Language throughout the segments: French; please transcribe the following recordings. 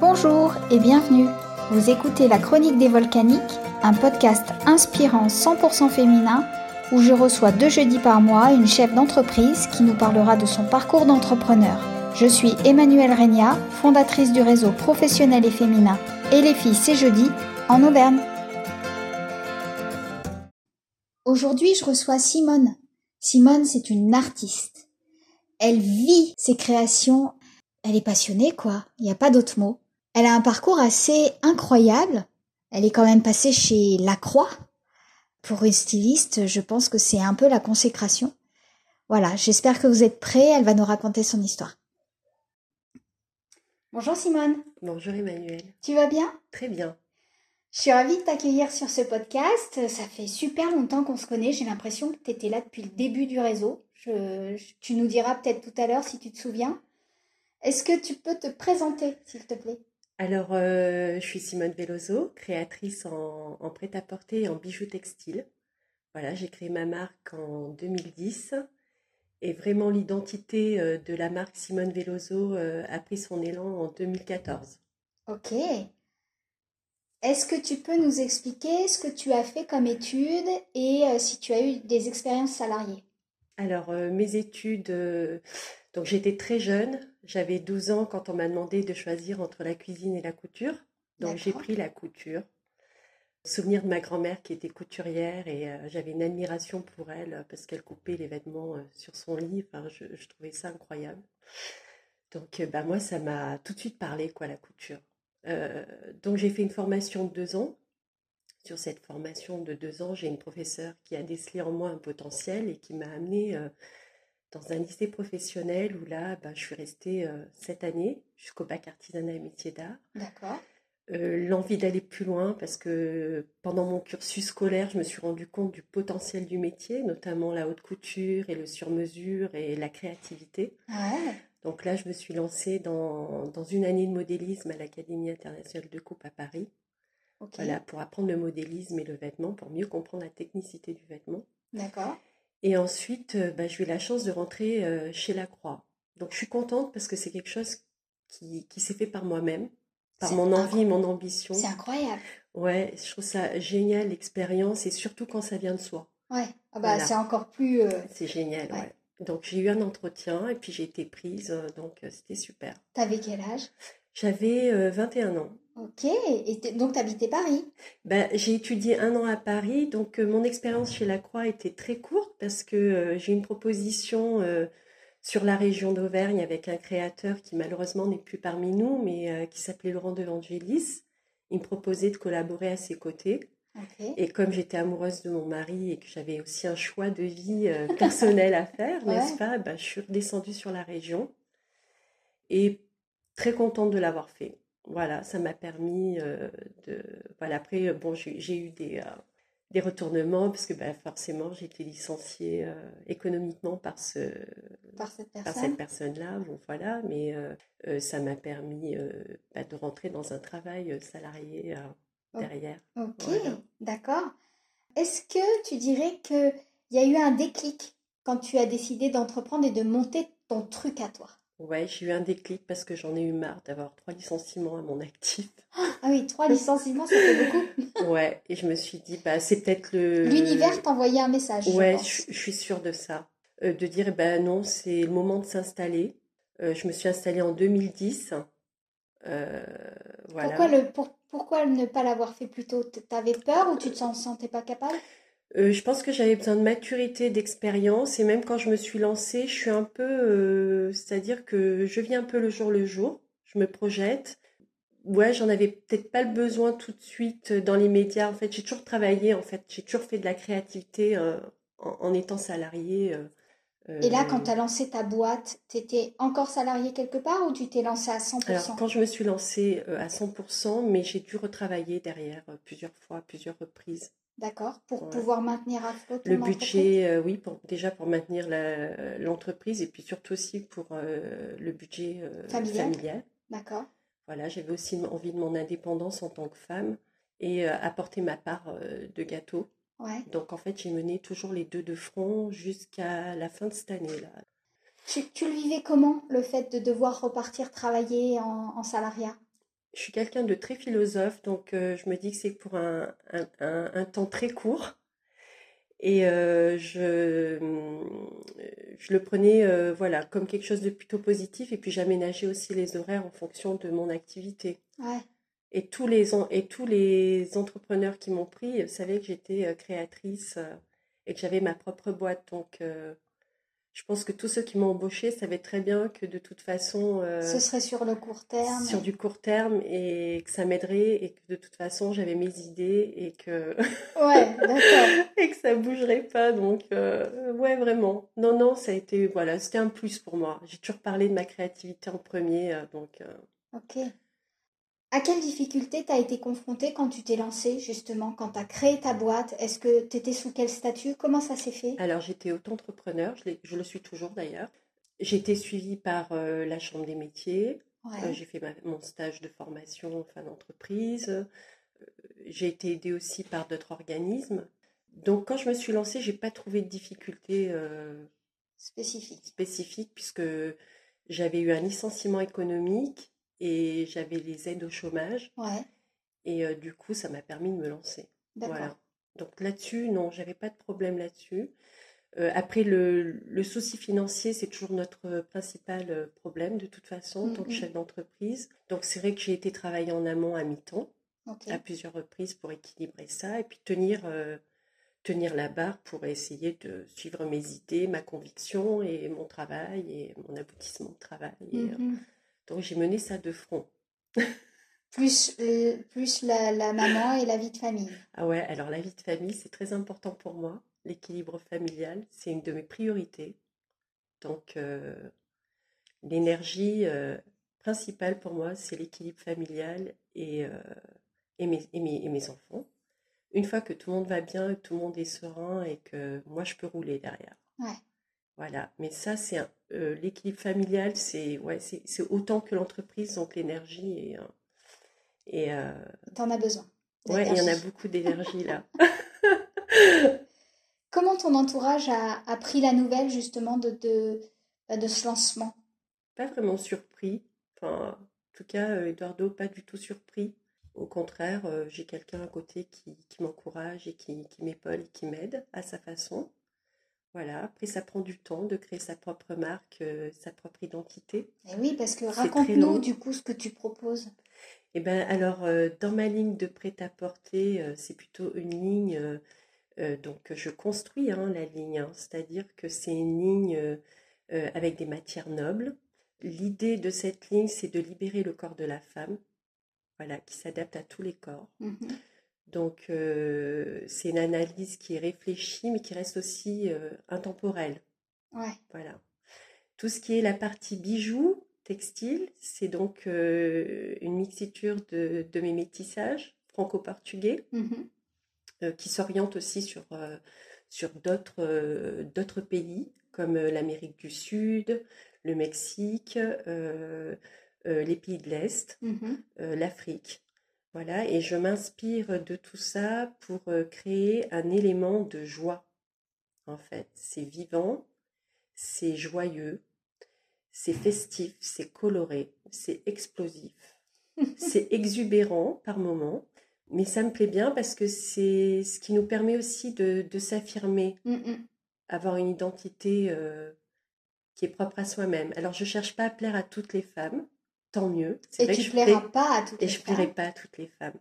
Bonjour et bienvenue. Vous écoutez La Chronique des Volcaniques, un podcast inspirant 100% féminin où je reçois deux jeudis par mois une chef d'entreprise qui nous parlera de son parcours d'entrepreneur. Je suis Emmanuelle Regna, fondatrice du réseau professionnel et féminin Et les filles c'est jeudi en Auvergne. Aujourd'hui, je reçois Simone. Simone, c'est une artiste. Elle vit ses créations. Elle est passionnée, quoi. Il n'y a pas d'autre mot. Elle a un parcours assez incroyable. Elle est quand même passée chez Lacroix. Pour une styliste, je pense que c'est un peu la consécration. Voilà, j'espère que vous êtes prêts. Elle va nous raconter son histoire. Bonjour Simone. Bonjour Emmanuel. Tu vas bien? Très bien. Je suis ravie de t'accueillir sur ce podcast. Ça fait super longtemps qu'on se connaît. J'ai l'impression que tu étais là depuis le début du réseau. tu nous diras peut-être tout à l'heure si tu te souviens. Est-ce que tu peux te présenter, s'il te plaît? Alors, euh, je suis Simone Veloso, créatrice en, prêt-à-porter et en bijoux textiles. Voilà, j'ai créé ma marque en 2010 et vraiment l'identité euh, de la marque Simone Veloso euh, a pris son élan en 2014. Ok. Est-ce que tu peux nous expliquer ce que tu as fait comme études et euh, si tu as eu des expériences salariées? Alors, euh, mes études, euh, donc j'étais très jeune, j'avais 12 ans quand on m'a demandé de choisir entre la cuisine et la couture. Donc j'ai pris la couture. Souvenir de ma grand-mère qui était couturière et j'avais une admiration pour elle parce qu'elle coupait les vêtements sur son lit. Enfin, je, je, trouvais ça incroyable. Donc, bah, moi, ça m'a tout de suite parlé, quoi, la couture. Euh, donc j'ai fait une formation de deux ans. Sur cette formation de deux ans, j'ai une professeure qui a décelé en moi un potentiel et qui m'a amenée euh, dans un lycée professionnel où là, bah, je suis restée euh, sept années jusqu'au bac artisanat et métier d'art. D'accord. L'envie d'aller plus loin parce que pendant mon cursus scolaire, je me suis rendu compte du potentiel du métier, notamment la haute couture et le sur-mesure et la créativité. Ouais. Donc là, je me suis lancée dans, dans une année de modélisme à l'Académie internationale de coupe à Paris. Voilà, pour apprendre le modélisme et le vêtement, pour mieux comprendre la technicité du vêtement. D'accord. Et ensuite, euh, bah, j'ai eu la chance de rentrer euh, chez Lacroix. Donc je suis contente parce que c'est quelque chose qui, qui s'est fait par moi-même, par mon envie, mon ambition. C'est incroyable. Ouais, je trouve ça génial l'expérience et surtout quand ça vient de soi. Ouais, ah bah, c'est encore plus. Euh, c'est génial, ouais. Donc j'ai eu un entretien et puis j'ai été prise, donc c'était super. T'avais quel âge? J'avais 21 euh, ans. Ok, et donc t'habitais Paris? Ben, J'ai étudié un an à Paris, donc mon expérience chez Lacroix était très courte parce que j'ai une proposition sur la région d'Auvergne avec un créateur qui malheureusement n'est plus parmi nous, mais qui s'appelait Laurent de Vangelis. Il me proposait de collaborer à ses côtés. Et comme j'étais amoureuse de mon mari et que j'avais aussi un choix de vie euh, personnel à faire, n'est-ce pas bah, Je suis redescendue sur la région et très contente de l'avoir fait. Voilà, ça m'a permis euh, de. Voilà, après, euh, bon, j'ai eu des, des retournements parce que bah, forcément, j'ai été licenciée économiquement par, ce, par cette personne. personne-là. Bon, voilà, mais ça m'a permis bah, de rentrer dans un travail salarié derrière. Ok, d'accord. Est-ce que tu dirais qu'il y a eu un déclic quand tu as décidé d'entreprendre et de monter ton truc à toi? Ouais, j'ai eu un déclic parce que j'en ai eu marre d'avoir trois licenciements à mon actif. Ah oui, trois licenciements, ça fait beaucoup. ouais, et je me suis dit, bah, c'est peut-être le. L'univers t'envoyait un message. Ouais, je, suis sûre de ça. Euh, de dire, ben non, c'est le moment de s'installer. Euh, je me suis installée en 2010. Euh, voilà. Pourquoi le, pour, pourquoi ne pas l'avoir fait plus tôt? T'avais peur ou tu te sentais pas capable? Euh, je pense que j'avais besoin de maturité, d'expérience, et même quand je me suis lancée, je suis un peu, euh, c'est-à-dire que je vis un peu le jour le jour, je me projette. Ouais, j'en avais peut-être pas le besoin tout de suite dans les médias. En fait, j'ai toujours travaillé, en fait, j'ai toujours fait de la créativité euh, en, étant salariée. Et là, quand tu as lancé ta boîte, tu étais encore salarié quelque part ou tu t'es lancé à 100% Alors, quand je me suis lancée euh, à 100%, mais j'ai dû retravailler derrière euh, plusieurs fois, plusieurs reprises. D'accord, pour pouvoir maintenir à flot Le budget, euh, oui, pour, déjà pour maintenir l'entreprise et puis surtout aussi pour le budget familial? D'accord. Voilà, j'avais aussi envie de mon indépendance en tant que femme et apporter ma part de gâteau donc en fait, j'ai mené toujours les deux de front jusqu'à la fin de cette année-là. Tu, le vivais comment, le fait de devoir repartir travailler en, salariat? Je suis quelqu'un de très philosophe, donc euh, je me dis que c'est pour un, un, temps très court. Et euh, je, je le prenais euh, voilà, comme quelque chose de plutôt positif. Et puis j'aménageais aussi les horaires en fonction de mon activité. Et, tous les, et tous les entrepreneurs qui m'ont pris savaient que j'étais créatrice et que j'avais ma propre boîte. Donc je pense que tous ceux qui m'ont embauché savaient très bien que de toute façon. Euh, Ce serait sur le court terme. Sur du court terme et que ça m'aiderait et que de toute façon j'avais mes idées et que. Ouais, d'accord. et que ça bougerait pas. Donc, euh, ouais, vraiment. Non, non, ça a été. Voilà, c'était un plus pour moi. J'ai toujours parlé de ma créativité en premier. Euh, donc. Ok. À quelles difficultés tu as été confrontée quand tu t'es lancée, justement, quand tu as créé ta boîte? Est-ce que tu étais sous quel statut? Comment ça s'est fait? Alors, j'étais auto-entrepreneur, je, je, le suis toujours d'ailleurs. J'ai été suivie par euh, la Chambre des métiers. Euh, j'ai fait mon stage de formation en fin d'entreprise. Euh, j'ai été aidée aussi par d'autres organismes. Donc, quand je me suis lancée, j'ai pas trouvé de difficultés spécifiques, spécifiques puisque j'avais eu un licenciement économique et j'avais les aides au chômage. Ouais. Et euh, du coup, ça m'a permis de me lancer. Voilà. Donc là-dessus, non, j'avais pas de problème là-dessus. Euh, après, le, le, souci financier, c'est toujours notre principal euh, problème de toute façon, en tant que chef d'entreprise. Donc c'est vrai que j'ai été travailler en amont à mi-temps, à plusieurs reprises pour équilibrer ça et puis tenir, tenir la barre pour essayer de suivre mes idées, ma conviction et mon travail et mon aboutissement de travail. Et, donc j'ai mené ça de front. plus euh, plus la, maman et la vie de famille. Ah ouais, alors la vie de famille, c'est très important pour moi. L'équilibre familial, c'est une de mes priorités. Donc euh, l'énergie euh, principale pour moi, c'est l'équilibre familial et, et, mes, et, mes, et, mes, enfants. Une fois que tout le monde va bien, que tout le monde est serein et que moi je peux rouler derrière. Ouais. Voilà, mais ça, c'est euh, l'équilibre familial, c'est ouais, c'est autant que l'entreprise, donc l'énergie et. Euh, et euh, T'en as besoin. Ouais, il y en a beaucoup d'énergie là. Comment ton entourage a, a, pris la nouvelle justement de, de, bah, de ce lancement? Pas vraiment surpris. Enfin, en tout cas, Eduardo, pas du tout surpris. Au contraire, j'ai quelqu'un à côté qui, qui m'encourage et qui, qui m'épaule et qui m'aide à sa façon. Voilà, après ça prend du temps de créer sa propre marque, euh, sa propre identité. Et oui, parce que raconte-nous du coup ce que tu proposes. Eh ben alors euh, dans ma ligne de prêt-à-porter, euh, c'est plutôt une ligne donc je construis hein, la ligne, hein. c'est-à-dire que c'est une ligne avec des matières nobles. L'idée de cette ligne, c'est de libérer le corps de la femme, voilà, qui s'adapte à tous les corps. Mmh donc, euh, c'est une analyse qui est réfléchie, mais qui reste aussi euh, intemporelle. Ouais. Voilà. Tout ce qui est la partie bijoux, textile, c'est donc euh, une mixiture de, mes métissages franco-portugais, mmh qui s'oriente aussi sur, sur d'autres, d'autres pays, comme l'Amérique du Sud, le Mexique, les pays de l'Est, mmh l'Afrique. Voilà, et je m'inspire de tout ça pour euh, créer un élément de joie. En fait, c'est vivant, c'est joyeux, c'est festif, c'est coloré, c'est explosif, c'est exubérant par moments, mais ça me plaît bien parce que c'est ce qui nous permet aussi de, s'affirmer, avoir une identité euh, qui est propre à soi-même. Alors, je ne cherche pas à plaire à toutes les femmes, tant mieux. Et tu ne plairas pas à toutes les femmes. Et je plairai pas à toutes les femmes.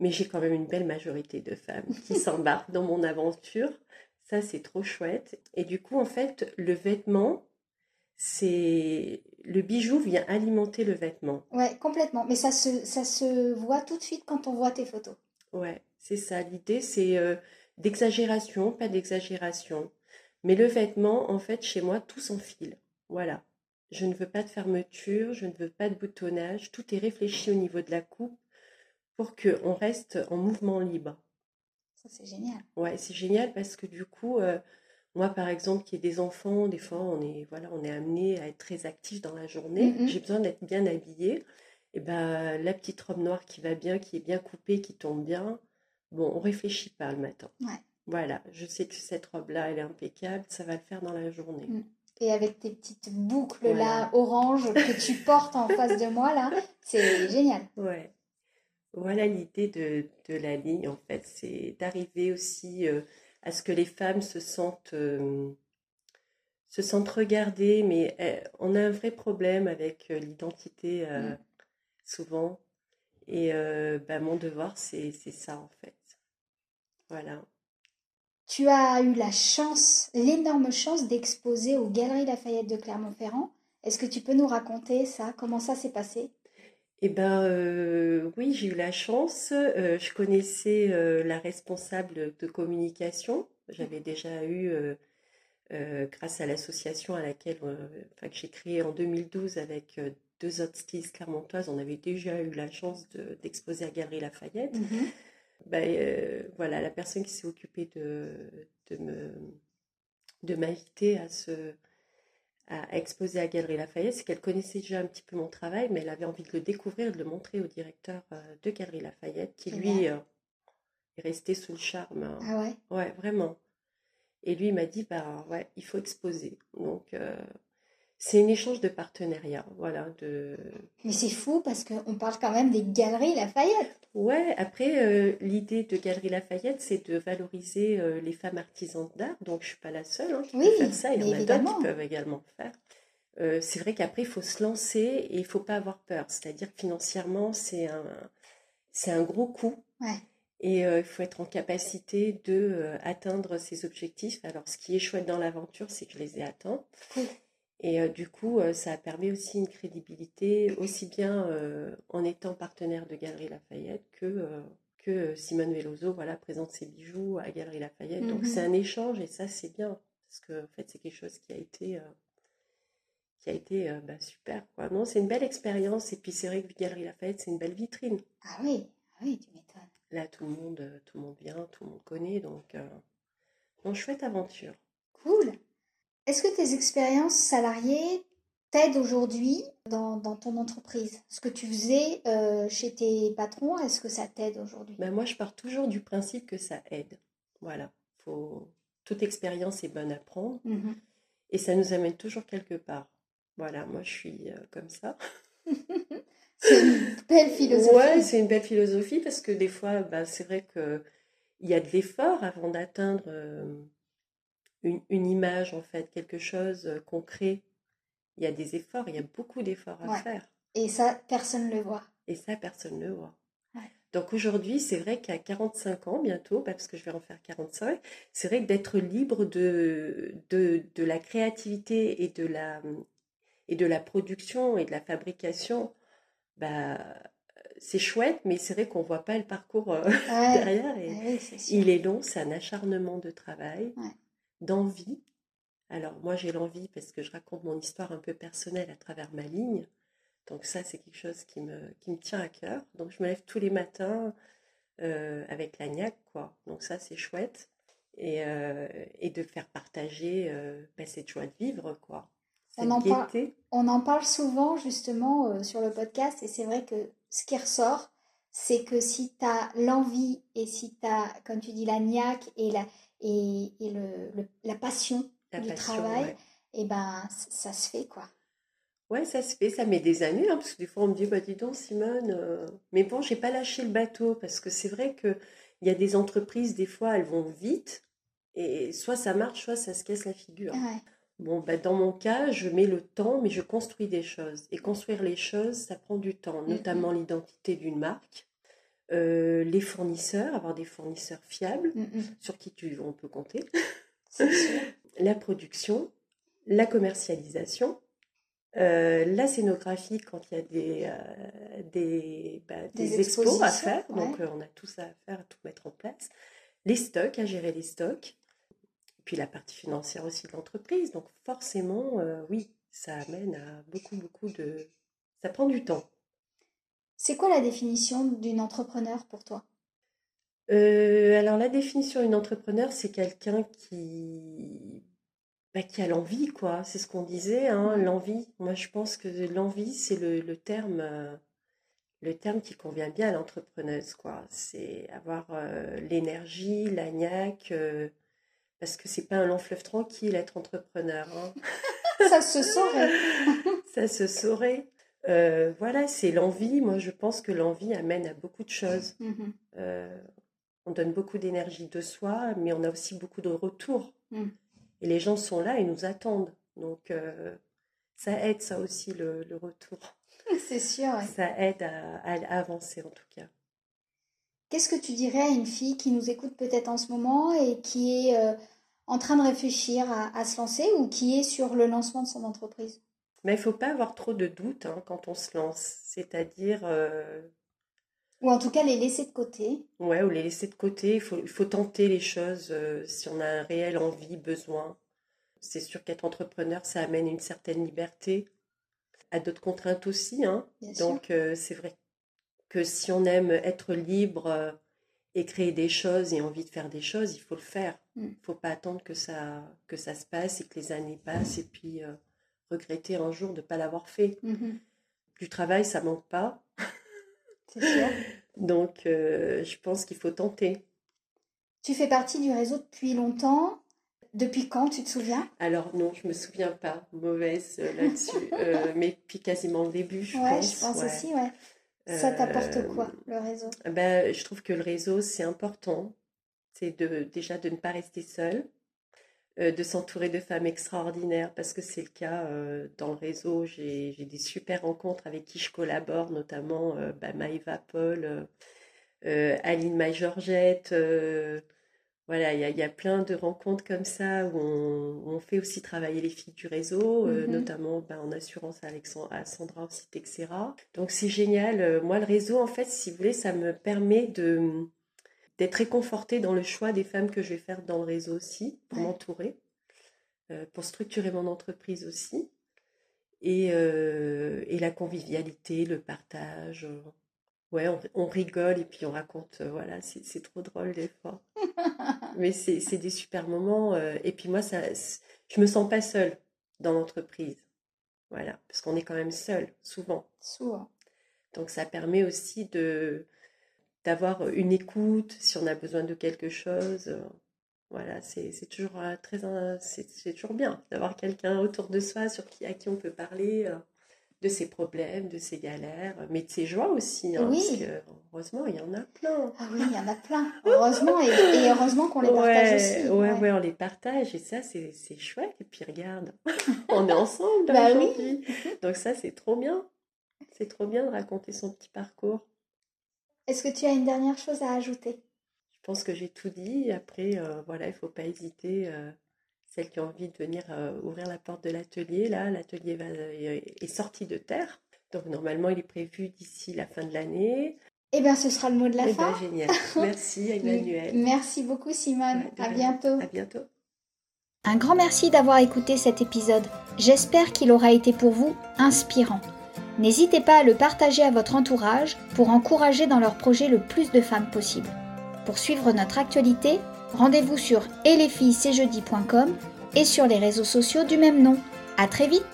Mais j'ai quand même une belle majorité de femmes qui s'embarquent dans mon aventure. Ça, c'est trop chouette. Et du coup, en fait, le vêtement, c'est le bijou vient alimenter le vêtement. Ouais, complètement. Mais ça se, ça se voit tout de suite quand on voit tes photos. Ouais, c'est ça. L'idée, c'est euh, d'exagération, pas d'exagération. Mais le vêtement, en fait, chez moi, tout s'enfile. Voilà. Je ne veux pas de fermeture, je ne veux pas de boutonnage. Tout est réfléchi au niveau de la coupe pour qu'on reste en mouvement libre. Ça, c'est génial. Ouais, c'est génial parce que du coup, euh, moi, par exemple, qui ai des enfants, des fois, on est, voilà, on est amené à être très actif dans la journée. Mm-hmm. J'ai besoin d'être bien habillée. Et ben, la petite robe noire qui va bien, qui est bien coupée, qui tombe bien, bon, on réfléchit pas le matin. Ouais. Voilà, je sais que cette robe-là, elle est impeccable, ça va le faire dans la journée. Mm. Et avec tes petites boucles là orange que tu portes en face de moi là, c'est génial. Ouais. Voilà l'idée de, de, la ligne en fait, c'est d'arriver aussi euh, à ce que les femmes se sentent euh, se sentent regardées, mais eh, on a un vrai problème avec euh, l'identité mm. souvent. Et bah, mon devoir, c'est ça en fait. Voilà. Tu as eu la chance, l'énorme chance d'exposer aux Galeries Lafayette de Clermont-Ferrand. Est-ce que tu peux nous raconter ça? Comment ça s'est passé? Eh bien, euh, oui, j'ai eu la chance. Euh, je connaissais euh, la responsable de communication. J'avais déjà eu, grâce à l'association à laquelle que j'ai créée en 2012 avec deux autres stylistes clermontoises, on avait déjà eu la chance d'exposer à Galerie Lafayette. Mm-hmm. Euh, voilà, la personne qui s'est occupée de, de, me, de m'inviter à, se, à exposer à Galerie Lafayette, c'est qu'elle connaissait déjà un petit peu mon travail, mais elle avait envie de le découvrir, de le montrer au directeur euh, de Galerie Lafayette, qui lui euh, est resté sous le charme. Hein. Ah ouais? Ouais, vraiment. Et lui, il m'a dit, bah ouais, il faut exposer. Donc, c'est un échange de partenariat, voilà. De... Mais c'est fou parce qu'on parle quand même des galeries Lafayette. Ouais, après, euh, l'idée de Galerie Lafayette, c'est de valoriser euh, les femmes artisanes d'art. Donc, je suis pas la seule hein, qui peut faire ça. Il y en a d'autres qui peuvent également faire. Euh, c'est vrai qu'après, il faut se lancer et il faut pas avoir peur. C'est-à-dire que financièrement, c'est un, c'est un gros coût. Ouais. Et il faut être en capacité de atteindre ses objectifs. Alors, ce qui est chouette dans l'aventure, c'est que je les ai atteints. Et euh, du coup, euh, ça a permis aussi une crédibilité, aussi bien euh, en étant partenaire de Galerie Lafayette que, que Simone Veloso voilà, présente ses bijoux à Galerie Lafayette. Donc c'est mhm. un échange et ça, c'est bien. Parce que en fait, c'est quelque chose qui a été, qui a été bah, super. Quoi. Non, c'est une belle expérience. Et puis c'est vrai que Galerie Lafayette, c'est une belle vitrine. Ah oui, ah oui, tu m'étonnes. Là, tout le monde, tout le monde vient, tout le monde connaît. Donc, une chouette aventure. Cool. Est-ce que tes expériences salariées t'aident aujourd'hui dans, ton entreprise? Ce que tu faisais euh, chez tes patrons, est-ce que ça t'aide aujourd'hui? Ben Moi, je pars toujours du principe que ça aide. Voilà. Faut... Toute expérience est bonne à prendre. Mmh et ça nous amène toujours quelque part. Voilà, moi, je suis euh, comme ça. c'est une belle philosophie. Ouais, c'est une belle philosophie parce que des fois, ben, c'est vrai qu'il y a de l'effort avant d'atteindre... Euh, une, image, en fait, quelque chose euh, qu'on crée, il y a des efforts, il y a beaucoup d'efforts à faire. Et ça, personne ne le voit. Et ça, personne ne le voit. Donc aujourd'hui, c'est vrai qu'à 45 ans bientôt, bah, parce que je vais en faire 45, c'est vrai que d'être libre de, de, de, la créativité et de la, et de la production et de la fabrication, bah, c'est chouette, mais c'est vrai qu'on ne voit pas le parcours euh, derrière. Et il est long, c'est un acharnement de travail d'envie. Alors moi j'ai l'envie parce que je raconte mon histoire un peu personnelle à travers ma ligne. Donc ça c'est quelque chose qui me, qui me tient à cœur. Donc je me lève tous les matins euh, avec l'agnac, quoi. Donc ça c'est chouette. Et, euh, et, de faire partager euh, ben, cette joie de vivre, quoi. On en, parle, on en, parle souvent justement sur le podcast et c'est vrai que ce qui ressort, c'est que si tu as l'envie et si tu as, comme tu dis, la et la, et, et le, la passion du travail, et eh ben ça se fait quoi. Ouais, ça se fait, ça met des années, hein, parce que des fois on me dit, bah dis donc Simone, euh, mais bon, j'ai pas lâché le bateau, parce que c'est vrai qu'il y a des entreprises, des fois elles vont vite, et soit ça marche, soit ça se casse la figure. Bon, bah, dans mon cas, je mets le temps, mais je construis des choses. Et construire les choses, ça prend du temps, mm, notamment mm. l'identité d'une marque. Euh, les fournisseurs, avoir des fournisseurs fiables mm, mm. sur qui tu, on peut compter, la production, la commercialisation, euh, la scénographie quand il y a des, euh, des, bah, des, expos à faire, donc on a tout ça à faire, à tout mettre en place, les stocks, à gérer les stocks, puis la partie financière aussi de l'entreprise, donc forcément, oui, ça amène à beaucoup, beaucoup de... Ça prend du temps. C'est quoi la définition d'une entrepreneur pour toi? Euh, Alors la définition d'une entrepreneur, c'est quelqu'un qui, bah, qui a l'envie, quoi. C'est ce qu'on disait, hein, l'envie. Moi, je pense que l'envie, c'est le, terme, euh, le terme qui convient bien à l'entrepreneuse, quoi. C'est avoir euh, l'énergie, l'agnac, parce que c'est pas un long fleuve tranquille être entrepreneur. Hein. Ça se saurait. ça se saurait. Euh, voilà, c'est l'envie. Moi, je pense que l'envie amène à beaucoup de choses. Mhm. Euh, on donne beaucoup d'énergie de soi, mais on a aussi beaucoup de retours. Mm. Et les gens sont là et nous attendent. Donc, euh, ça aide, ça aussi, le, retour. C'est sûr. Ça aide à, avancer, en tout cas. Qu'est-ce que tu dirais à une fille qui nous écoute peut-être en ce moment et qui est en train de réfléchir à, se lancer ou qui est sur le lancement de son entreprise? Mais il ne faut pas avoir trop de doutes hein, quand on se lance. C'est-à-dire. Euh, ou en tout cas les laisser de côté. Ouais, ou les laisser de côté. Il faut, faut tenter les choses euh, si on a un réel envie, besoin. C'est sûr qu'être entrepreneur, ça amène une certaine liberté, à d'autres contraintes aussi. Hein. Donc, euh, c'est vrai que si on aime être libre et créer des choses et envie de faire des choses, il faut le faire. Il mm. ne faut pas attendre que ça, que ça se passe et que les années passent et puis regretter un jour de ne pas l'avoir fait. Mm-hmm. Du travail, ça manque pas. C'est sûr. Donc, euh, je pense qu'il faut tenter. Tu fais partie du réseau depuis longtemps. Depuis quand, tu te souviens? Alors non, je me souviens pas. Mauvaise euh, là-dessus. mais depuis quasiment le début, je ouais, pense. je pense aussi, ouais. Ça t'apporte quoi, le réseau? ben, Je trouve que le réseau, c'est important. C'est de, déjà de ne pas rester seul, euh, de s'entourer de femmes extraordinaires, parce que c'est le cas euh, dans le réseau. J'ai des super rencontres avec qui je collabore, notamment euh, ben, Maïva Paul, Aline Maille-Georgette voilà, il y, a plein de rencontres comme ça où on, fait aussi travailler les filles du réseau, euh, mmh notamment ben, en assurance à, Sandra aussi, etc. Donc c'est génial. Euh, moi, le réseau, en fait, si vous voulez, ça me permet de d'être réconfortée dans le choix des femmes que je vais faire dans le réseau aussi, pour m'entourer, euh, pour structurer mon entreprise aussi. Et, et la convivialité, le partage, Ouais, on, rigole et puis on raconte, euh, voilà, c'est trop drôle des fois. Mais c'est des super moments. Euh, et puis moi, ça, je me sens pas seule dans l'entreprise. Voilà, parce qu'on est quand même seul, souvent. Souvent. Donc ça permet aussi de d'avoir une écoute si on a besoin de quelque chose. Voilà, c'est toujours très, c'est toujours bien d'avoir quelqu'un autour de soi sur qui à qui on peut parler de ses problèmes, de ses galères, mais de ses joies aussi. Hein, oui. Parce que, heureusement, il y en a plein. Ah oui, il y en a plein. Heureusement, et, heureusement qu'on les partage aussi. Ouais, ouais, on les partage, et ça, c'est chouette. Et puis, regarde, on est ensemble bah aujourd'hui. Donc, ça, c'est trop bien. C'est trop bien de raconter son petit parcours. Est-ce que tu as une dernière chose à ajouter? Je pense que j'ai tout dit. Après, euh, voilà, il ne faut pas hésiter. Euh, celle qui a envie de venir euh, ouvrir la porte de l'atelier, là, l'atelier est sorti de terre. Donc normalement, il est prévu d'ici la fin de l'année. Eh bien, ce sera le mot de la eh ben, fin. génial. Merci, Emmanuel. merci beaucoup, Simone. à bientôt. À bientôt. Un grand merci d'avoir écouté cet épisode. J'espère qu'il aura été pour vous inspirant. N'hésitez pas à le partager à votre entourage pour encourager dans leur projet le plus de femmes possible. Pour suivre notre actualité, Rendez-vous sur et et sur les réseaux sociaux du même nom. À très vite